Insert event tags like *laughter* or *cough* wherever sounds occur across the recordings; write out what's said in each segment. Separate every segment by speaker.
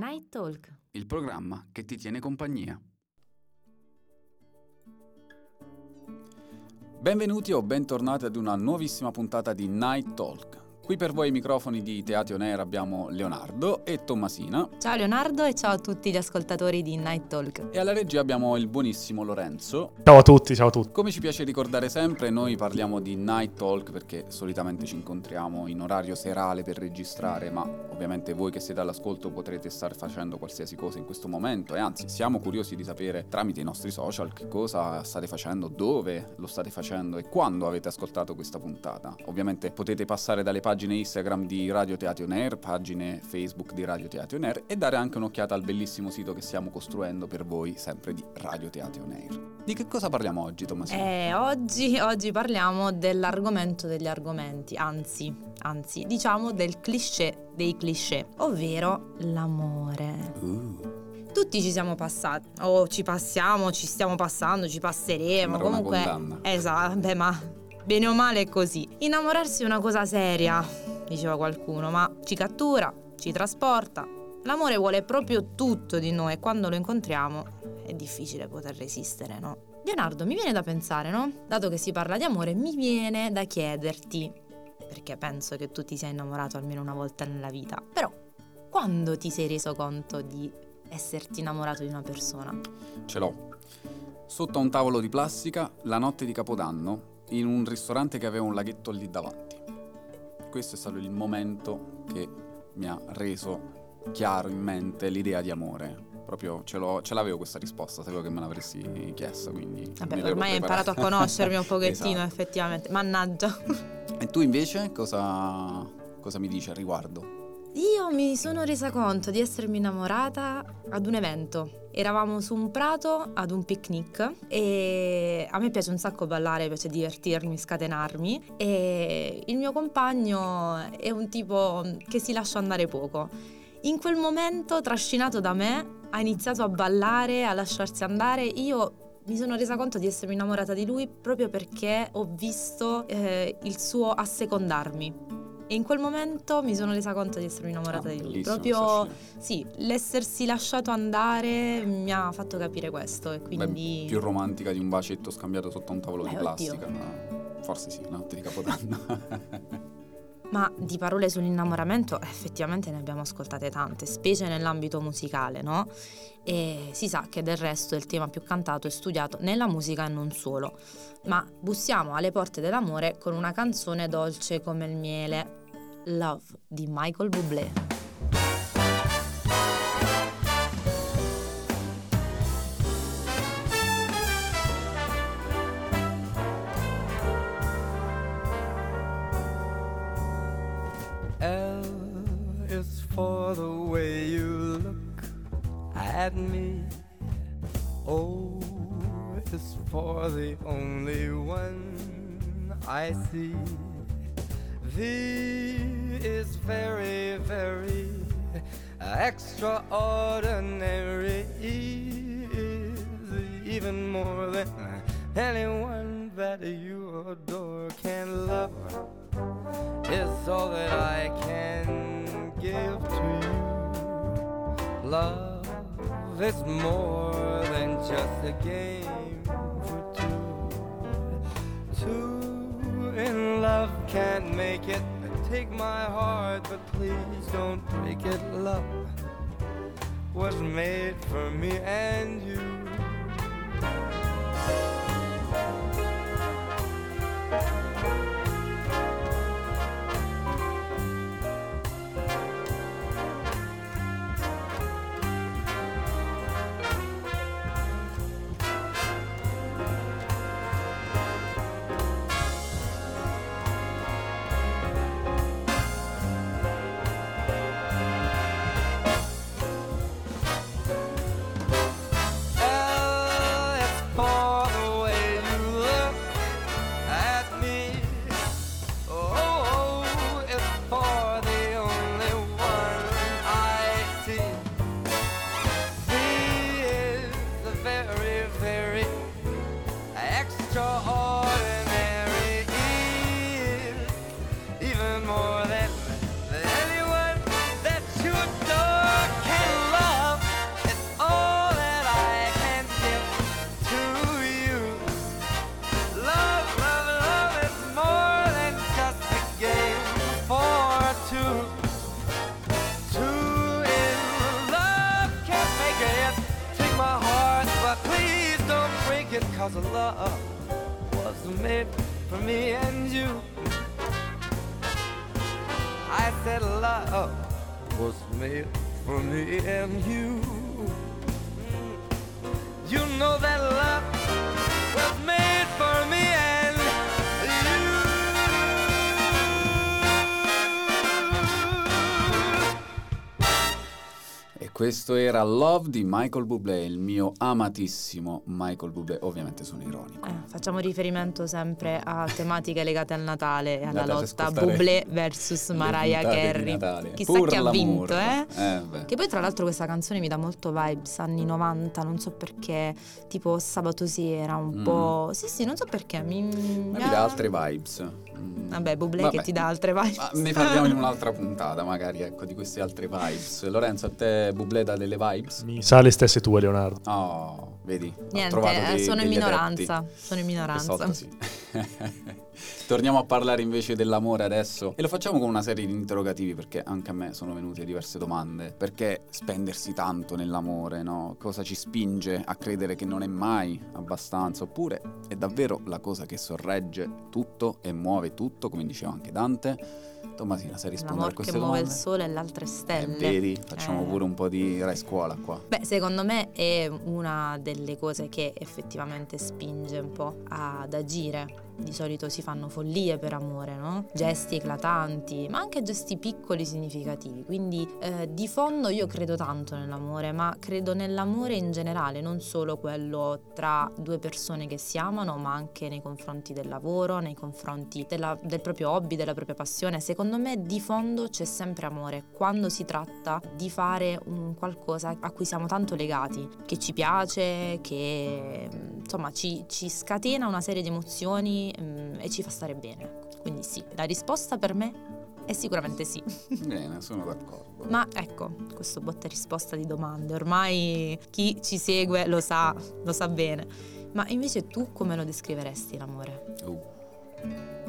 Speaker 1: Night Talk.
Speaker 2: il programma che ti tiene compagnia. Benvenuti o bentornati ad una nuovissima puntata di Night Talk. Qui per voi ai microfoni di Teatro On Air abbiamo Leonardo e Tommasina
Speaker 1: Ciao Leonardo e ciao a tutti gli ascoltatori di Night Talk.
Speaker 2: e alla regia abbiamo il buonissimo Lorenzo.
Speaker 3: Ciao a tutti, ciao a tutti.
Speaker 2: Come ci piace ricordare sempre, noi parliamo di Night Talk perché solitamente ci incontriamo in orario serale per registrare, ma ovviamente voi che siete all'ascolto potrete star facendo qualsiasi cosa in questo momento e anzi siamo curiosi di sapere tramite i nostri social che cosa state facendo, dove lo state facendo e quando avete ascoltato questa puntata. Ovviamente potete passare dalle pagine Instagram di Radio Teatro On Air, pagine Facebook di Radio Teatro On Air e dare anche un'occhiata al bellissimo sito che stiamo costruendo per voi, sempre di Radio Teatro On Air. Di che cosa parliamo oggi, Tommasino?
Speaker 1: Eh, oggi, oggi parliamo dell'argomento degli argomenti, anzi, anzi, diciamo del cliché dei cliché, ovvero l'amore.
Speaker 2: Uh,
Speaker 1: Tutti ci siamo passati, o ci passiamo, ci stiamo passando, ci passeremo,
Speaker 2: Sembra
Speaker 1: comunque... Esatto, beh, ma bene o male è così. Innamorarsi è una cosa seria, diceva qualcuno, ma ci cattura, ci trasporta. L'amore vuole proprio tutto di noi e quando lo incontriamo è difficile poter resistere, no? Leonardo, mi viene da pensare, no? Dato che si parla di amore, mi viene da chiederti, perché penso che tu ti sia innamorato almeno una volta nella vita, però quando ti sei reso conto di esserti innamorato di una persona?
Speaker 2: ce l'ho. Sotto a un tavolo di plastica, la notte di Capodanno, in un ristorante che aveva un laghetto lì davanti. Questo è stato il momento che mi ha reso chiaro in mente l'idea di amore. Proprio ce, ce l'avevo questa risposta, sapevo che me l'avresti chiesto, quindi...
Speaker 1: Vabbè, ormai hai imparato a conoscermi un *laughs* pochettino,
Speaker 2: Esatto.
Speaker 1: effettivamente. Mannaggia.
Speaker 2: E tu invece cosa, cosa mi dici al riguardo?
Speaker 1: Io mi sono resa conto di essermi innamorata ad un evento. Eravamo su un prato ad un picnic e a me piace un sacco ballare, piace divertirmi, scatenarmi e il mio compagno è un tipo che si lascia andare poco. In quel momento, trascinato da me, ha iniziato a ballare, a lasciarsi andare. Io mi sono resa conto di essermi innamorata di lui proprio perché ho visto eh, il suo assecondarmi. E in quel momento mi sono resa conto di essermi innamorata
Speaker 2: Ah,
Speaker 1: di lui. Proprio sì, l'essersi lasciato andare mi ha fatto capire questo e
Speaker 2: Beh,
Speaker 1: quindi
Speaker 2: più romantica di un bacetto scambiato sotto un tavolo
Speaker 1: Beh,
Speaker 2: di
Speaker 1: oddio.
Speaker 2: plastica, ma forse sì, notte di Capodanno.
Speaker 1: Ma di parole sull'innamoramento effettivamente ne abbiamo ascoltate tante, specie nell'ambito musicale, no? E si sa che del resto è il tema più cantato e studiato nella musica e non solo. Ma bussiamo alle porte dell'amore con una canzone dolce come il miele, Love di Michael Bublé.
Speaker 4: L is for the way you look at me. O is for the only one I see. V is very, very extraordinary. Even more than anyone that you adore can love is all that I can give to you. Love is more than just a game for two. Two in love can't make it. Take my heart, but please don't break it. Love was made for me and you. Cause love was made for me and you. I said love was made for me and you. You know that love
Speaker 2: questo era Love di Michael Bublé, il mio amatissimo Michael Bublé. Ovviamente sono ironico.
Speaker 1: Eh, facciamo riferimento sempre a tematiche legate al Natale e alla
Speaker 2: Andate
Speaker 1: lotta Bublé versus Mariah Carey. Chissà
Speaker 2: Pur
Speaker 1: chi ha vinto, eh?
Speaker 2: Eh.
Speaker 1: Che poi tra l'altro questa canzone mi dà molto vibes anni 90, non so perché, tipo sabato sera, un
Speaker 2: Mm.
Speaker 1: po'... Sì, sì, non so perché, mi...
Speaker 2: Ma mi dà altre vibes. Mm.
Speaker 1: Vabbè, Bublé
Speaker 2: Vabbè.
Speaker 1: che ti dà altre vibes.
Speaker 2: Ma ne parliamo in *laughs* un'altra puntata, magari, ecco, di queste altre vibes. Lorenzo, a te Bublé dà delle vibes?
Speaker 3: Mi sa le stesse tue, Leonardo.
Speaker 2: Oh, vedi?
Speaker 1: Niente,
Speaker 2: trovato
Speaker 1: eh,
Speaker 2: dei-
Speaker 1: sono in minoranza, sono in minoranza.
Speaker 2: Questa volta sì. *laughs* Torniamo a parlare invece dell'amore adesso e lo facciamo con una serie di interrogativi perché anche a me sono venute diverse domande. Perché spendersi tanto nell'amore, no? Cosa ci spinge a credere che non è mai abbastanza? Oppure è davvero la cosa che sorregge tutto e muove tutto, come diceva anche Dante? Tommasina, sai rispondere a
Speaker 1: L'amor
Speaker 2: queste
Speaker 1: che muove il sole e le altre
Speaker 2: Eh,
Speaker 1: stelle.
Speaker 2: vedi, facciamo
Speaker 1: Eh.
Speaker 2: pure un po' di rai scuola qua.
Speaker 1: Beh, secondo me è una delle cose che effettivamente spinge un po' ad agire. Di solito si fanno follie per amore, no? Gesti eclatanti, ma anche gesti piccoli significativi. Quindi eh, di fondo io credo tanto nell'amore, ma credo nell'amore in generale, non solo quello tra due persone che si amano, ma anche nei confronti del lavoro, nei confronti della- del proprio hobby, della propria passione. Secondo me di fondo c'è sempre amore quando si tratta di fare un qualcosa a cui siamo tanto legati, che ci piace, che mm, insomma ci, ci scatena una serie di emozioni mm, e ci fa stare bene. ecco. Quindi sì, la risposta per me è sicuramente sì.
Speaker 2: Bene, sono d'accordo.
Speaker 1: Ma ecco, questo botta e risposta di domande, ormai chi ci segue lo sa, lo sa bene. Ma invece tu come lo descriveresti l'amore?
Speaker 2: Uh,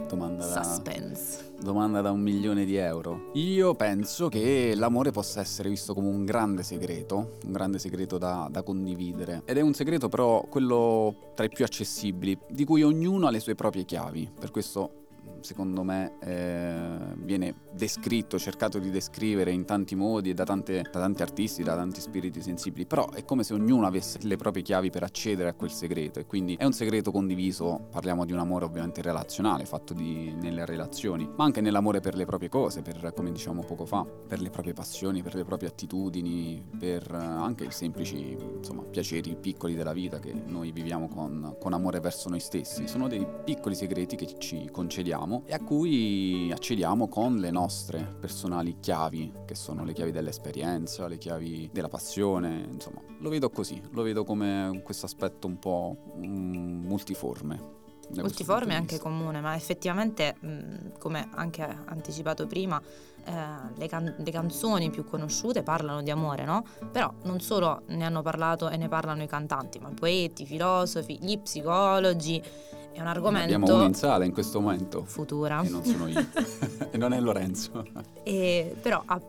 Speaker 2: domanda da...
Speaker 1: Suspense.
Speaker 2: Domanda da un milione di euro. Io penso che l'amore possa essere visto come un grande segreto, un grande segreto da, da condividere. Ed è un segreto però quello tra i più accessibili, di cui ognuno ha le sue proprie chiavi. Per questo secondo me eh, viene descritto, cercato di descrivere in tanti modi e da, tante- da tanti artisti, da tanti spiriti sensibili, però è come se ognuno avesse le proprie chiavi per accedere a quel segreto e quindi è un segreto condiviso, parliamo di un amore ovviamente relazionale, fatto di- nelle relazioni, ma anche nell'amore per le proprie cose, per, come dicevamo poco fa, per le proprie passioni, per le proprie attitudini, per eh, anche i semplici insomma, piaceri piccoli della vita che noi viviamo con, con amore verso noi stessi. Sono dei piccoli segreti che ci concediamo e a cui accediamo con le nostre personali chiavi, che sono le chiavi dell'esperienza, le chiavi della passione, insomma, lo vedo così, lo vedo come questo aspetto un po' mm, multiforme.
Speaker 1: Multiforme
Speaker 2: di
Speaker 1: anche comune, ma effettivamente, mh, come anche anticipato prima, eh, le, can- le canzoni più conosciute parlano di amore, no? Però non solo ne hanno parlato e ne parlano i cantanti, ma i poeti, i filosofi, gli psicologi. È un argomento
Speaker 2: Abbiamo uno in sala in questo momento.
Speaker 1: futura.
Speaker 2: E non sono io. *laughs* e non è Lorenzo. *laughs*
Speaker 1: E però ah,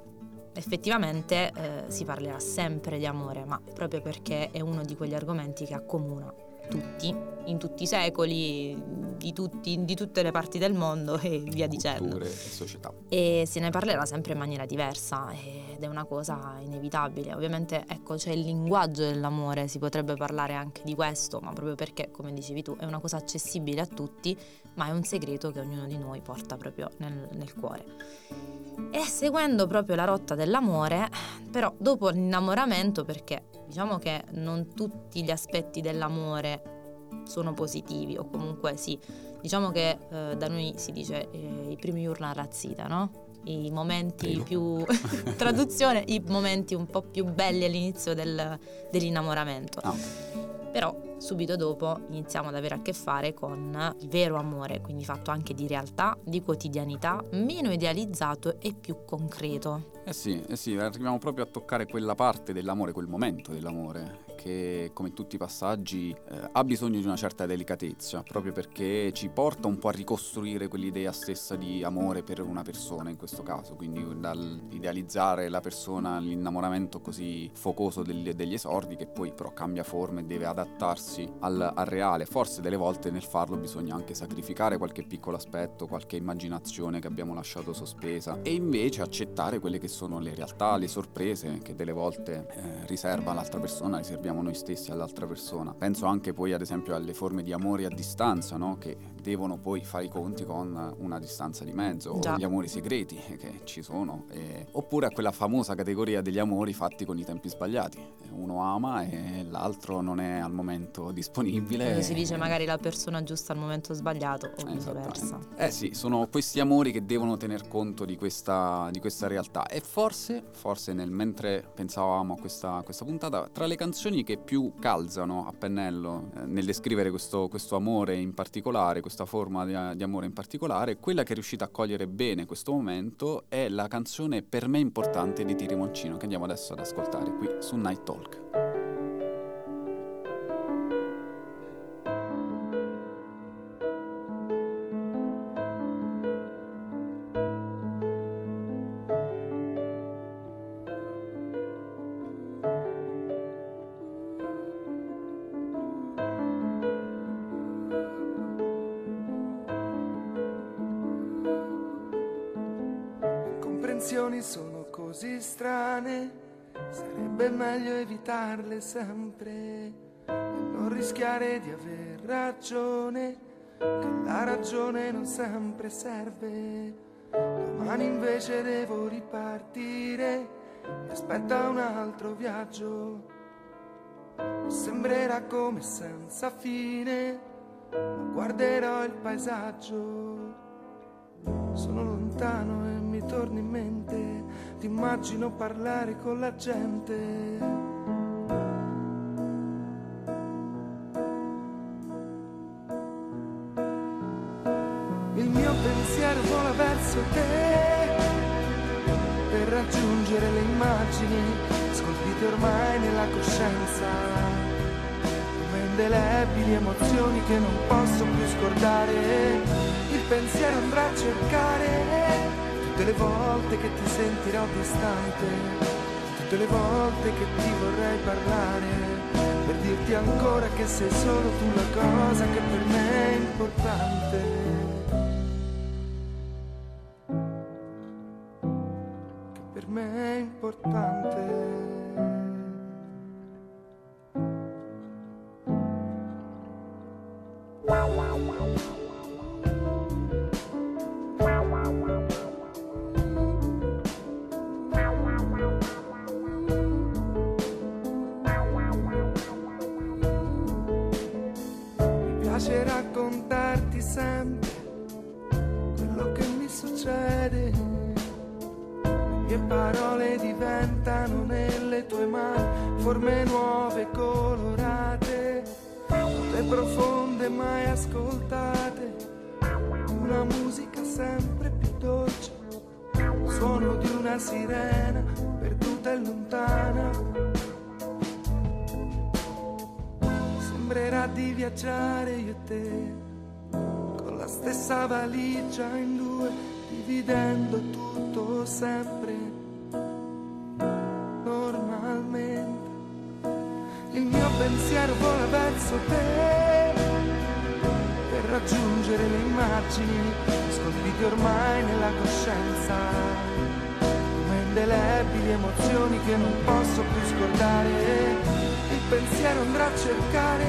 Speaker 1: effettivamente eh, si parlerà sempre di amore, ma proprio perché è uno di quegli argomenti che accomuna tutti, in tutti i secoli, di, tutti- di tutte le parti del mondo e via dicendo.
Speaker 2: Culture e società.
Speaker 1: E se ne parlerà sempre in maniera diversa ed è una cosa inevitabile. Ovviamente ecco c'è il linguaggio dell'amore, si potrebbe parlare anche di questo, ma proprio perché, come dicevi tu, è una cosa accessibile a tutti, ma è un segreto che ognuno di noi porta proprio nel, nel cuore. E seguendo proprio la rotta dell'amore, però dopo l'innamoramento, perché diciamo che non tutti gli aspetti dell'amore sono positivi, o comunque sì, diciamo che eh, da noi si dice eh, i primi urla razzita, no? I momenti
Speaker 2: Prego.
Speaker 1: più... *laughs* *laughs* traduzione, i momenti un po' più belli all'inizio del- dell'innamoramento.
Speaker 2: Ah.
Speaker 1: Però subito dopo iniziamo ad avere a che fare con il vero amore, quindi fatto anche di realtà, di quotidianità, meno idealizzato e più concreto.
Speaker 2: Eh sì, eh sì, arriviamo proprio a toccare quella parte dell'amore, quel momento dell'amore, che come tutti i passaggi eh, ha bisogno di una certa delicatezza, proprio perché ci porta un po' a ricostruire quell'idea stessa di amore per una persona in questo caso, quindi dall'idealizzare la persona, l'innamoramento così focoso degli, degli esordi che poi però cambia forma e deve adattarsi al, al reale. Forse delle volte nel farlo bisogna anche sacrificare qualche piccolo aspetto, qualche immaginazione che abbiamo lasciato sospesa e invece accettare quelle che sono le realtà, le sorprese che delle volte eh, riserva l'altra persona, riserviamo noi stessi all'altra persona. Penso anche poi ad esempio alle forme di amore a distanza, no? che devono poi fare i conti con una distanza di mezzo, Già. o gli amori segreti che ci sono, e... oppure a quella famosa categoria degli amori fatti con i tempi sbagliati. Uno ama e l'altro non è al momento disponibile.
Speaker 1: Quindi si dice magari la persona giusta al momento sbagliato o viceversa.
Speaker 2: Eh sì, sono questi amori che devono tener conto di questa, di questa realtà e forse, forse nel mentre pensavamo a questa, questa, puntata, tra le canzoni che più calzano a pennello eh, nel descrivere questo, questo amore in particolare, questa forma di, di, amore in particolare, quella che è riuscita a cogliere bene questo momento è la canzone per me importante di Tiri Moncino che andiamo adesso ad ascoltare qui su Night Talk.
Speaker 3: Evitarle sempre e non rischiare di aver ragione, che la ragione non sempre serve. Domani invece devo ripartire, mi aspetta un altro viaggio. Sembrerà come senza fine, ma guarderò il paesaggio. Sono lontano mi in mente, ti immagino parlare con la gente. Pensiero vola verso te per raggiungere le immagini scolpite ormai nella coscienza indelebili emozioni che non posso più scordare. Il pensiero andrà a cercare tutte le volte che ti sentirò distante tutte le volte che ti vorrei parlare per dirti ancora che sei solo tu la cosa che per me è importante pensiero vola verso te per raggiungere le immagini scolpite ormai nella coscienza come indelebili emozioni che non posso più scordare. Il pensiero andrà a cercare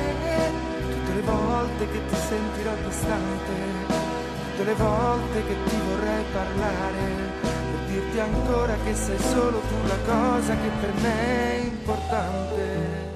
Speaker 3: tutte le volte che ti sentirò distante tutte le volte che ti vorrei parlare per dirti ancora che sei solo tu la cosa che per me è importante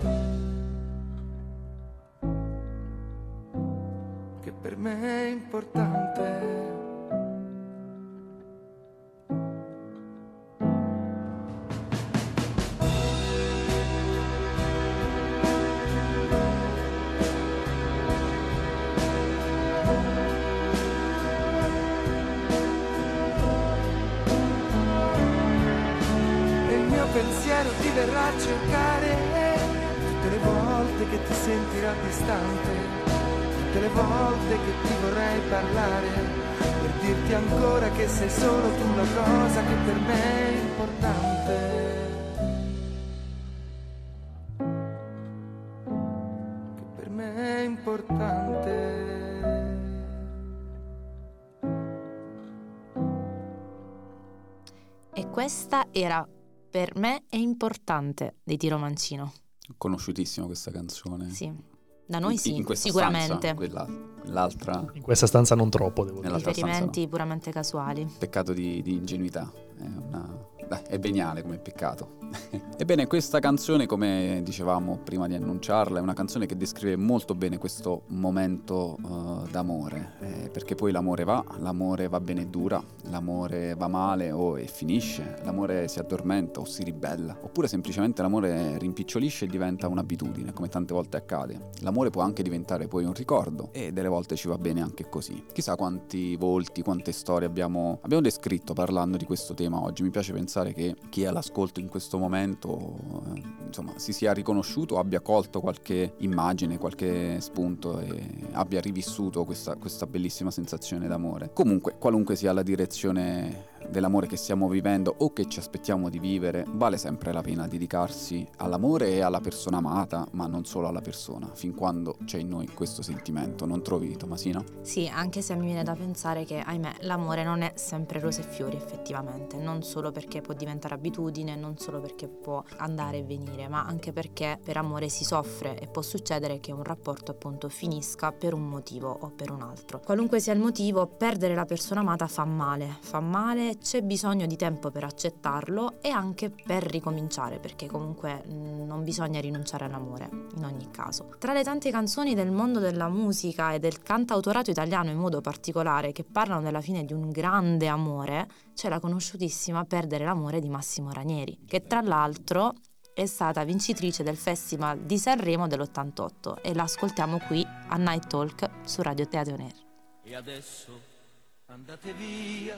Speaker 3: pensiero ti verrà a cercare tutte le volte che ti sentirà distante, tutte le volte che ti vorrei parlare, per dirti ancora che sei solo tu la cosa che per me è importante. Che per me è importante.
Speaker 1: E questa era Per me è importante dei Tiro Mancino.
Speaker 2: Conosciutissima questa canzone.
Speaker 1: Sì, da noi
Speaker 2: In-
Speaker 1: sì,
Speaker 2: in questa
Speaker 1: sicuramente.
Speaker 2: stanza, quella- quell'altra,
Speaker 5: In questa stanza non troppo, devo dire.
Speaker 1: Riferimenti
Speaker 2: no.
Speaker 1: puramente casuali.
Speaker 2: Peccato di, di ingenuità. È, una- dai, è veniale come peccato. *laughs* Ebbene, questa canzone, come dicevamo prima di annunciarla, è una canzone che descrive molto bene questo momento eh, d'amore. eh, perché poi l'amore va, l'amore va bene e dura, l'amore va male o e finisce, l'amore si addormenta o si ribella, oppure semplicemente l'amore rimpicciolisce e diventa un'abitudine, come tante volte accade. L'amore può anche diventare poi un ricordo e delle volte ci va bene anche così. Chissà quanti volti, quante storie abbiamo, abbiamo descritto parlando di questo tema oggi. Mi piace pensare che chi è all'ascolto in questo momento eh, insomma, si sia riconosciuto abbia colto qualche immagine, qualche spunto e abbia rivissuto questa, questa bellissima sensazione d'amore. Comunque, qualunque sia la direzione dell'amore che stiamo vivendo o che ci aspettiamo di vivere, vale sempre la pena dedicarsi all'amore e alla persona amata, ma non solo alla persona, fin quando c'è in noi questo sentimento. Non trovi, Tomasina?
Speaker 1: Sì, anche se mi viene da pensare che, ahimè, l'amore non è sempre rose e fiori effettivamente, non solo perché può diventare abitudine, non solo perché può andare e venire, ma anche perché per amore si soffre e può succedere che un rapporto appunto finisca per un motivo o per un altro. Qualunque sia il motivo, perdere la persona amata fa male, fa male, c'è bisogno di tempo per accettarlo e anche per ricominciare, perché comunque mh, non bisogna rinunciare all'amore in ogni caso. Tra le tante canzoni del mondo della musica e del cantautorato italiano in modo particolare che parlano della fine di un grande amore, c'è la conosciutissima Perdere l'amore di Massimo Ranieri, che tra l'altro è stata vincitrice del Festival di Sanremo dell'88 e la ascoltiamo qui a Night Talk su Radio Teatro Nero.
Speaker 6: E adesso andate via,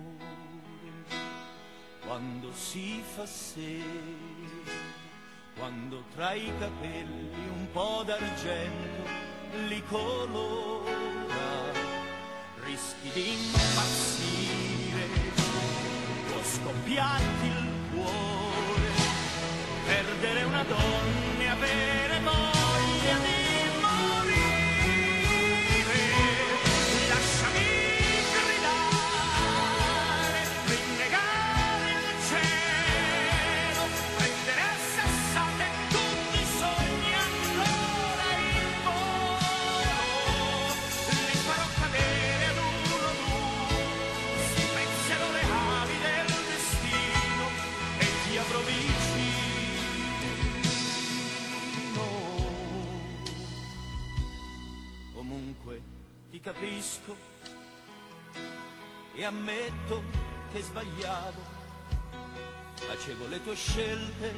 Speaker 6: quando si fa sera, quando tra i capelli un po' d'argento li colora, rischi di impazzire, può scoppiarti il cuore, perdere una donna e avere voglia di ammetto che sbagliavo, facevo le tue scelte,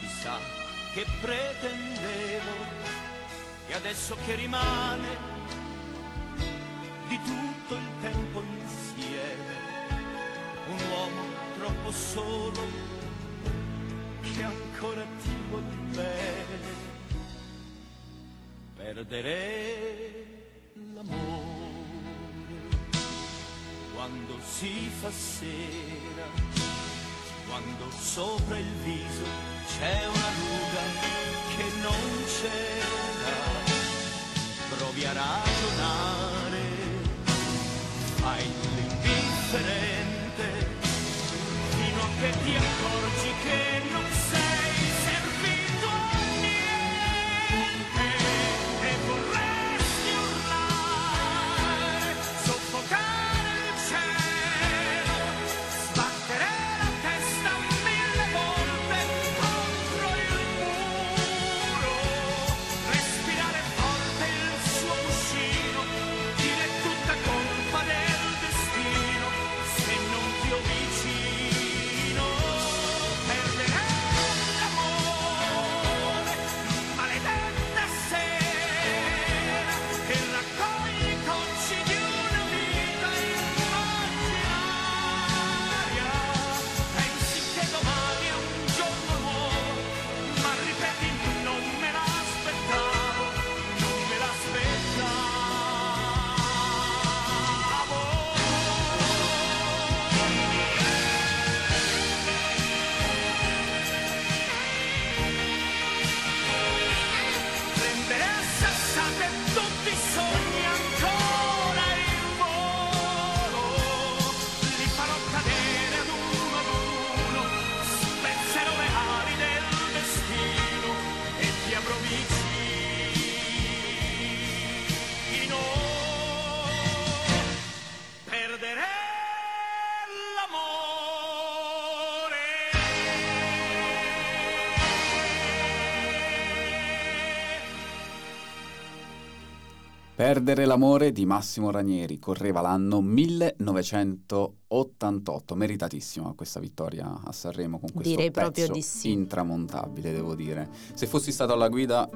Speaker 6: chissà che pretendevo. E adesso che rimane di tutto il tempo insieme, un uomo troppo solo che ancora ti vuol bene perdere l'amore quando si fa sera, quando sopra il viso c'è una ruga che non c'era, provi a ragionare, fai l'indifferente fino a che ti accorgi che
Speaker 2: Perdere l'amore di Massimo Ranieri correva l'anno 1988, meritatissima questa vittoria a Sanremo con questo
Speaker 1: Direi
Speaker 2: pezzo
Speaker 1: proprio di sì.
Speaker 2: intramontabile, devo dire. Se fossi stato alla guida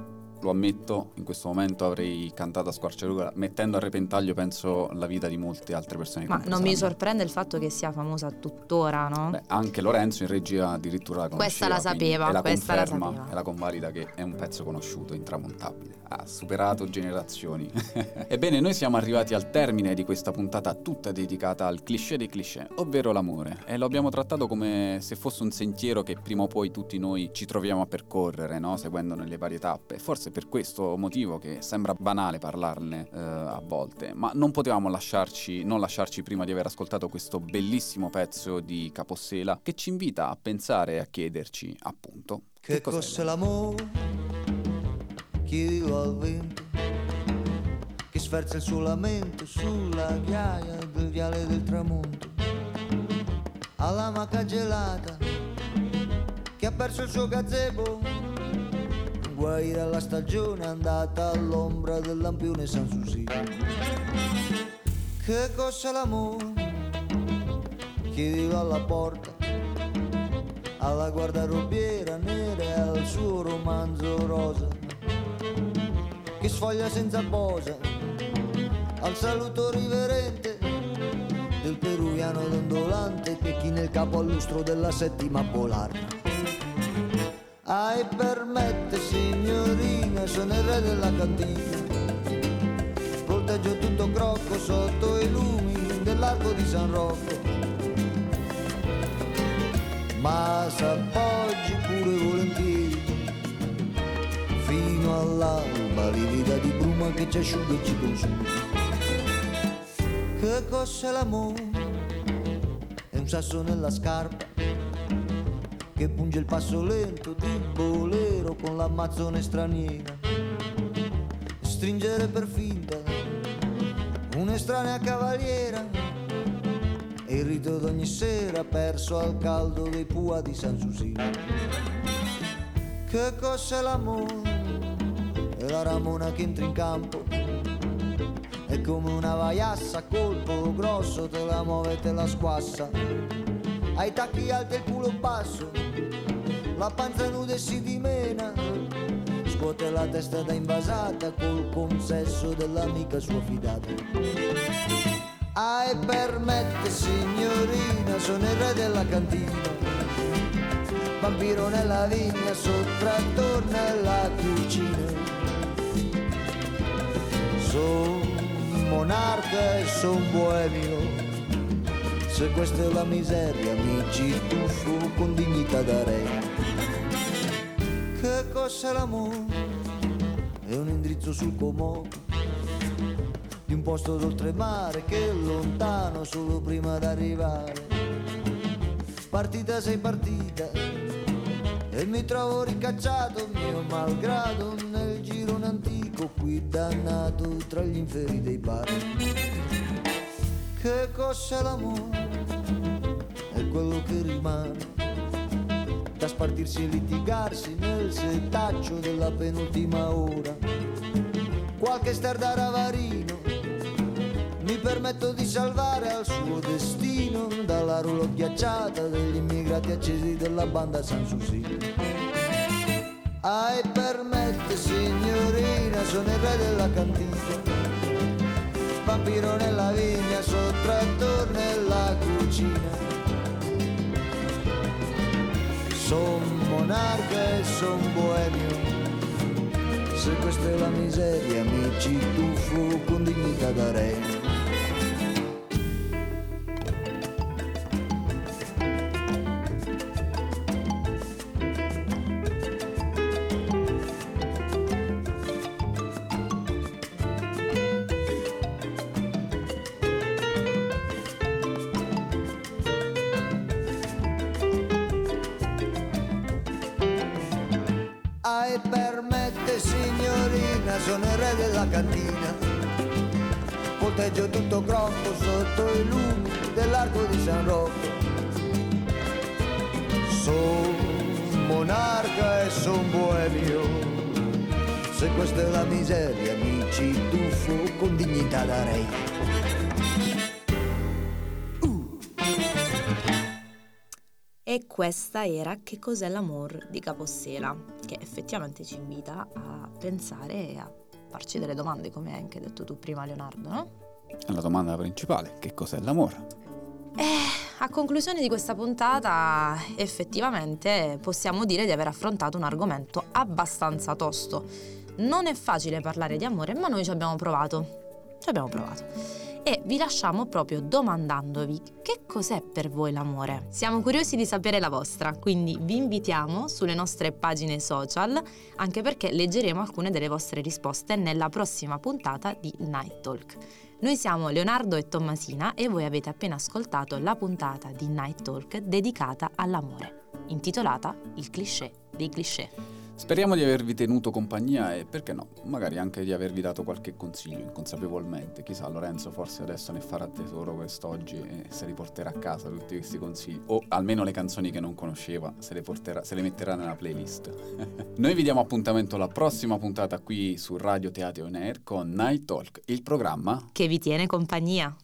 Speaker 2: lo ammetto, in questo momento avrei cantato a squarciagola, mettendo a repentaglio, penso, la vita di molte altre persone.
Speaker 1: Ma non mi
Speaker 2: la
Speaker 1: sorprende il fatto che sia famosa tuttora, no?
Speaker 2: Beh, anche Lorenzo in regia addirittura la
Speaker 1: Questa
Speaker 2: conosceva.
Speaker 1: la
Speaker 2: quindi
Speaker 1: sapeva,
Speaker 2: e la
Speaker 1: questa la sapeva.
Speaker 2: e la convalida che è un pezzo conosciuto, intramontabile. Ha superato generazioni. *laughs* Ebbene, noi siamo arrivati al termine di questa puntata tutta dedicata al cliché dei cliché, ovvero l'amore. E lo abbiamo trattato come se fosse un sentiero che prima o poi tutti noi ci troviamo a percorrere, no? seguendo nelle varie tappe. Forse per questo motivo che sembra banale parlarne eh, a volte, ma non potevamo lasciarci, non lasciarci prima di aver ascoltato questo bellissimo pezzo di Capossela che ci invita a pensare e a chiederci, appunto,
Speaker 7: Che
Speaker 2: cos'è
Speaker 7: cos'è l'amore? Chiedilo al vento che sferza il suo lamento sulla ghiaia del viale del tramonto. Alla maca gelata che ha perso il suo gazebo. Guai dalla stagione andata all'ombra del lampione San Susi. Che cos'è l'amore? Chiedilo alla porta alla guardarobiera nera e al suo romanzo rosa che sfoglia senza posa al saluto riverente del peruviano dondolante che chi nel capo al lustro della settima polare ai permette signorina sono il re della cantina volteggio tutto crocco sotto i lumi dell'arco di San Rocco. Ma s'appoggi pure volentieri fino all'alba livida di bruma che ci asciuga e ci consuma. Che cos'è l'amore? è un sasso nella scarpa che punge il passo lento di bolero con l'ammazzone straniera stringere per finta un'estranea cavaliera e il rito d'ogni sera perso al caldo dei pua di San Susino. Che cos'è l'amore? È la ramona che entra in campo. È come una vaiassa colpo grosso, te la muove e te la squassa. Ai tacchi alti e il culo basso, la panza nuda e si dimena. Scuote la testa da invasata col consesso dell'amica sua fidata. Ai permette signorina, sono il re della cantina. Vampiro nella vigna, sottrattore nella cucina. Son monarca e son boemio. Se questa è la miseria, mi ci tuffo con dignità da re. Che cos'è l'amore? È un indirizzo sul comodo di un posto d'oltremare che è lontano solo prima d'arrivare. Partita sei partita e mi trovo ricacciato mio malgrado nel girone antico qui dannato tra gli inferi dei bar. Che cos'è l'amore? Quello che rimane da spartirsi e litigarsi nel setaccio della penultima ora. Qualche ster ravarino mi permetto di salvare al suo destino dalla roulotte ghiacciata degli immigrati accesi della banda San Susi. Ai permette signorina, sono il re della cantina. Vampiro nella monarca e son boemio. Se questa è la miseria mi ci tuffo con dignità da re. Son monarca e son boemio. Se questa è la miseria, mi ci tuffo con dignità da re.
Speaker 1: E questa era Che cos'è l'amor di Capossela, che effettivamente ci invita a pensare e a farci delle domande, come hai anche detto tu prima Leonardo, no?
Speaker 2: La domanda principale, che cos'è l'amore?
Speaker 1: Eh, a conclusione di questa puntata effettivamente possiamo dire di aver affrontato un argomento abbastanza tosto. Non è facile parlare di amore, ma noi ci abbiamo provato. Ci abbiamo provato. E vi lasciamo proprio domandandovi che cos'è per voi l'amore. Siamo curiosi di sapere la vostra, quindi vi invitiamo sulle nostre pagine social, anche perché leggeremo alcune delle vostre risposte nella prossima puntata di Night Talk. Noi siamo Leonardo e Tommasina e voi avete appena ascoltato la puntata di Night Talk dedicata all'amore, intitolata Il cliché dei cliché.
Speaker 2: Speriamo di avervi tenuto compagnia e perché no, magari anche di avervi dato qualche consiglio inconsapevolmente. Chissà, Lorenzo forse adesso ne farà tesoro quest'oggi e se li porterà a casa tutti questi consigli. O almeno le canzoni che non conosceva, se le, porterà, se le metterà nella playlist. *laughs* Noi vi diamo appuntamento alla prossima puntata qui su Radio Teatro On Air con Night Talk, il programma
Speaker 1: che vi tiene compagnia.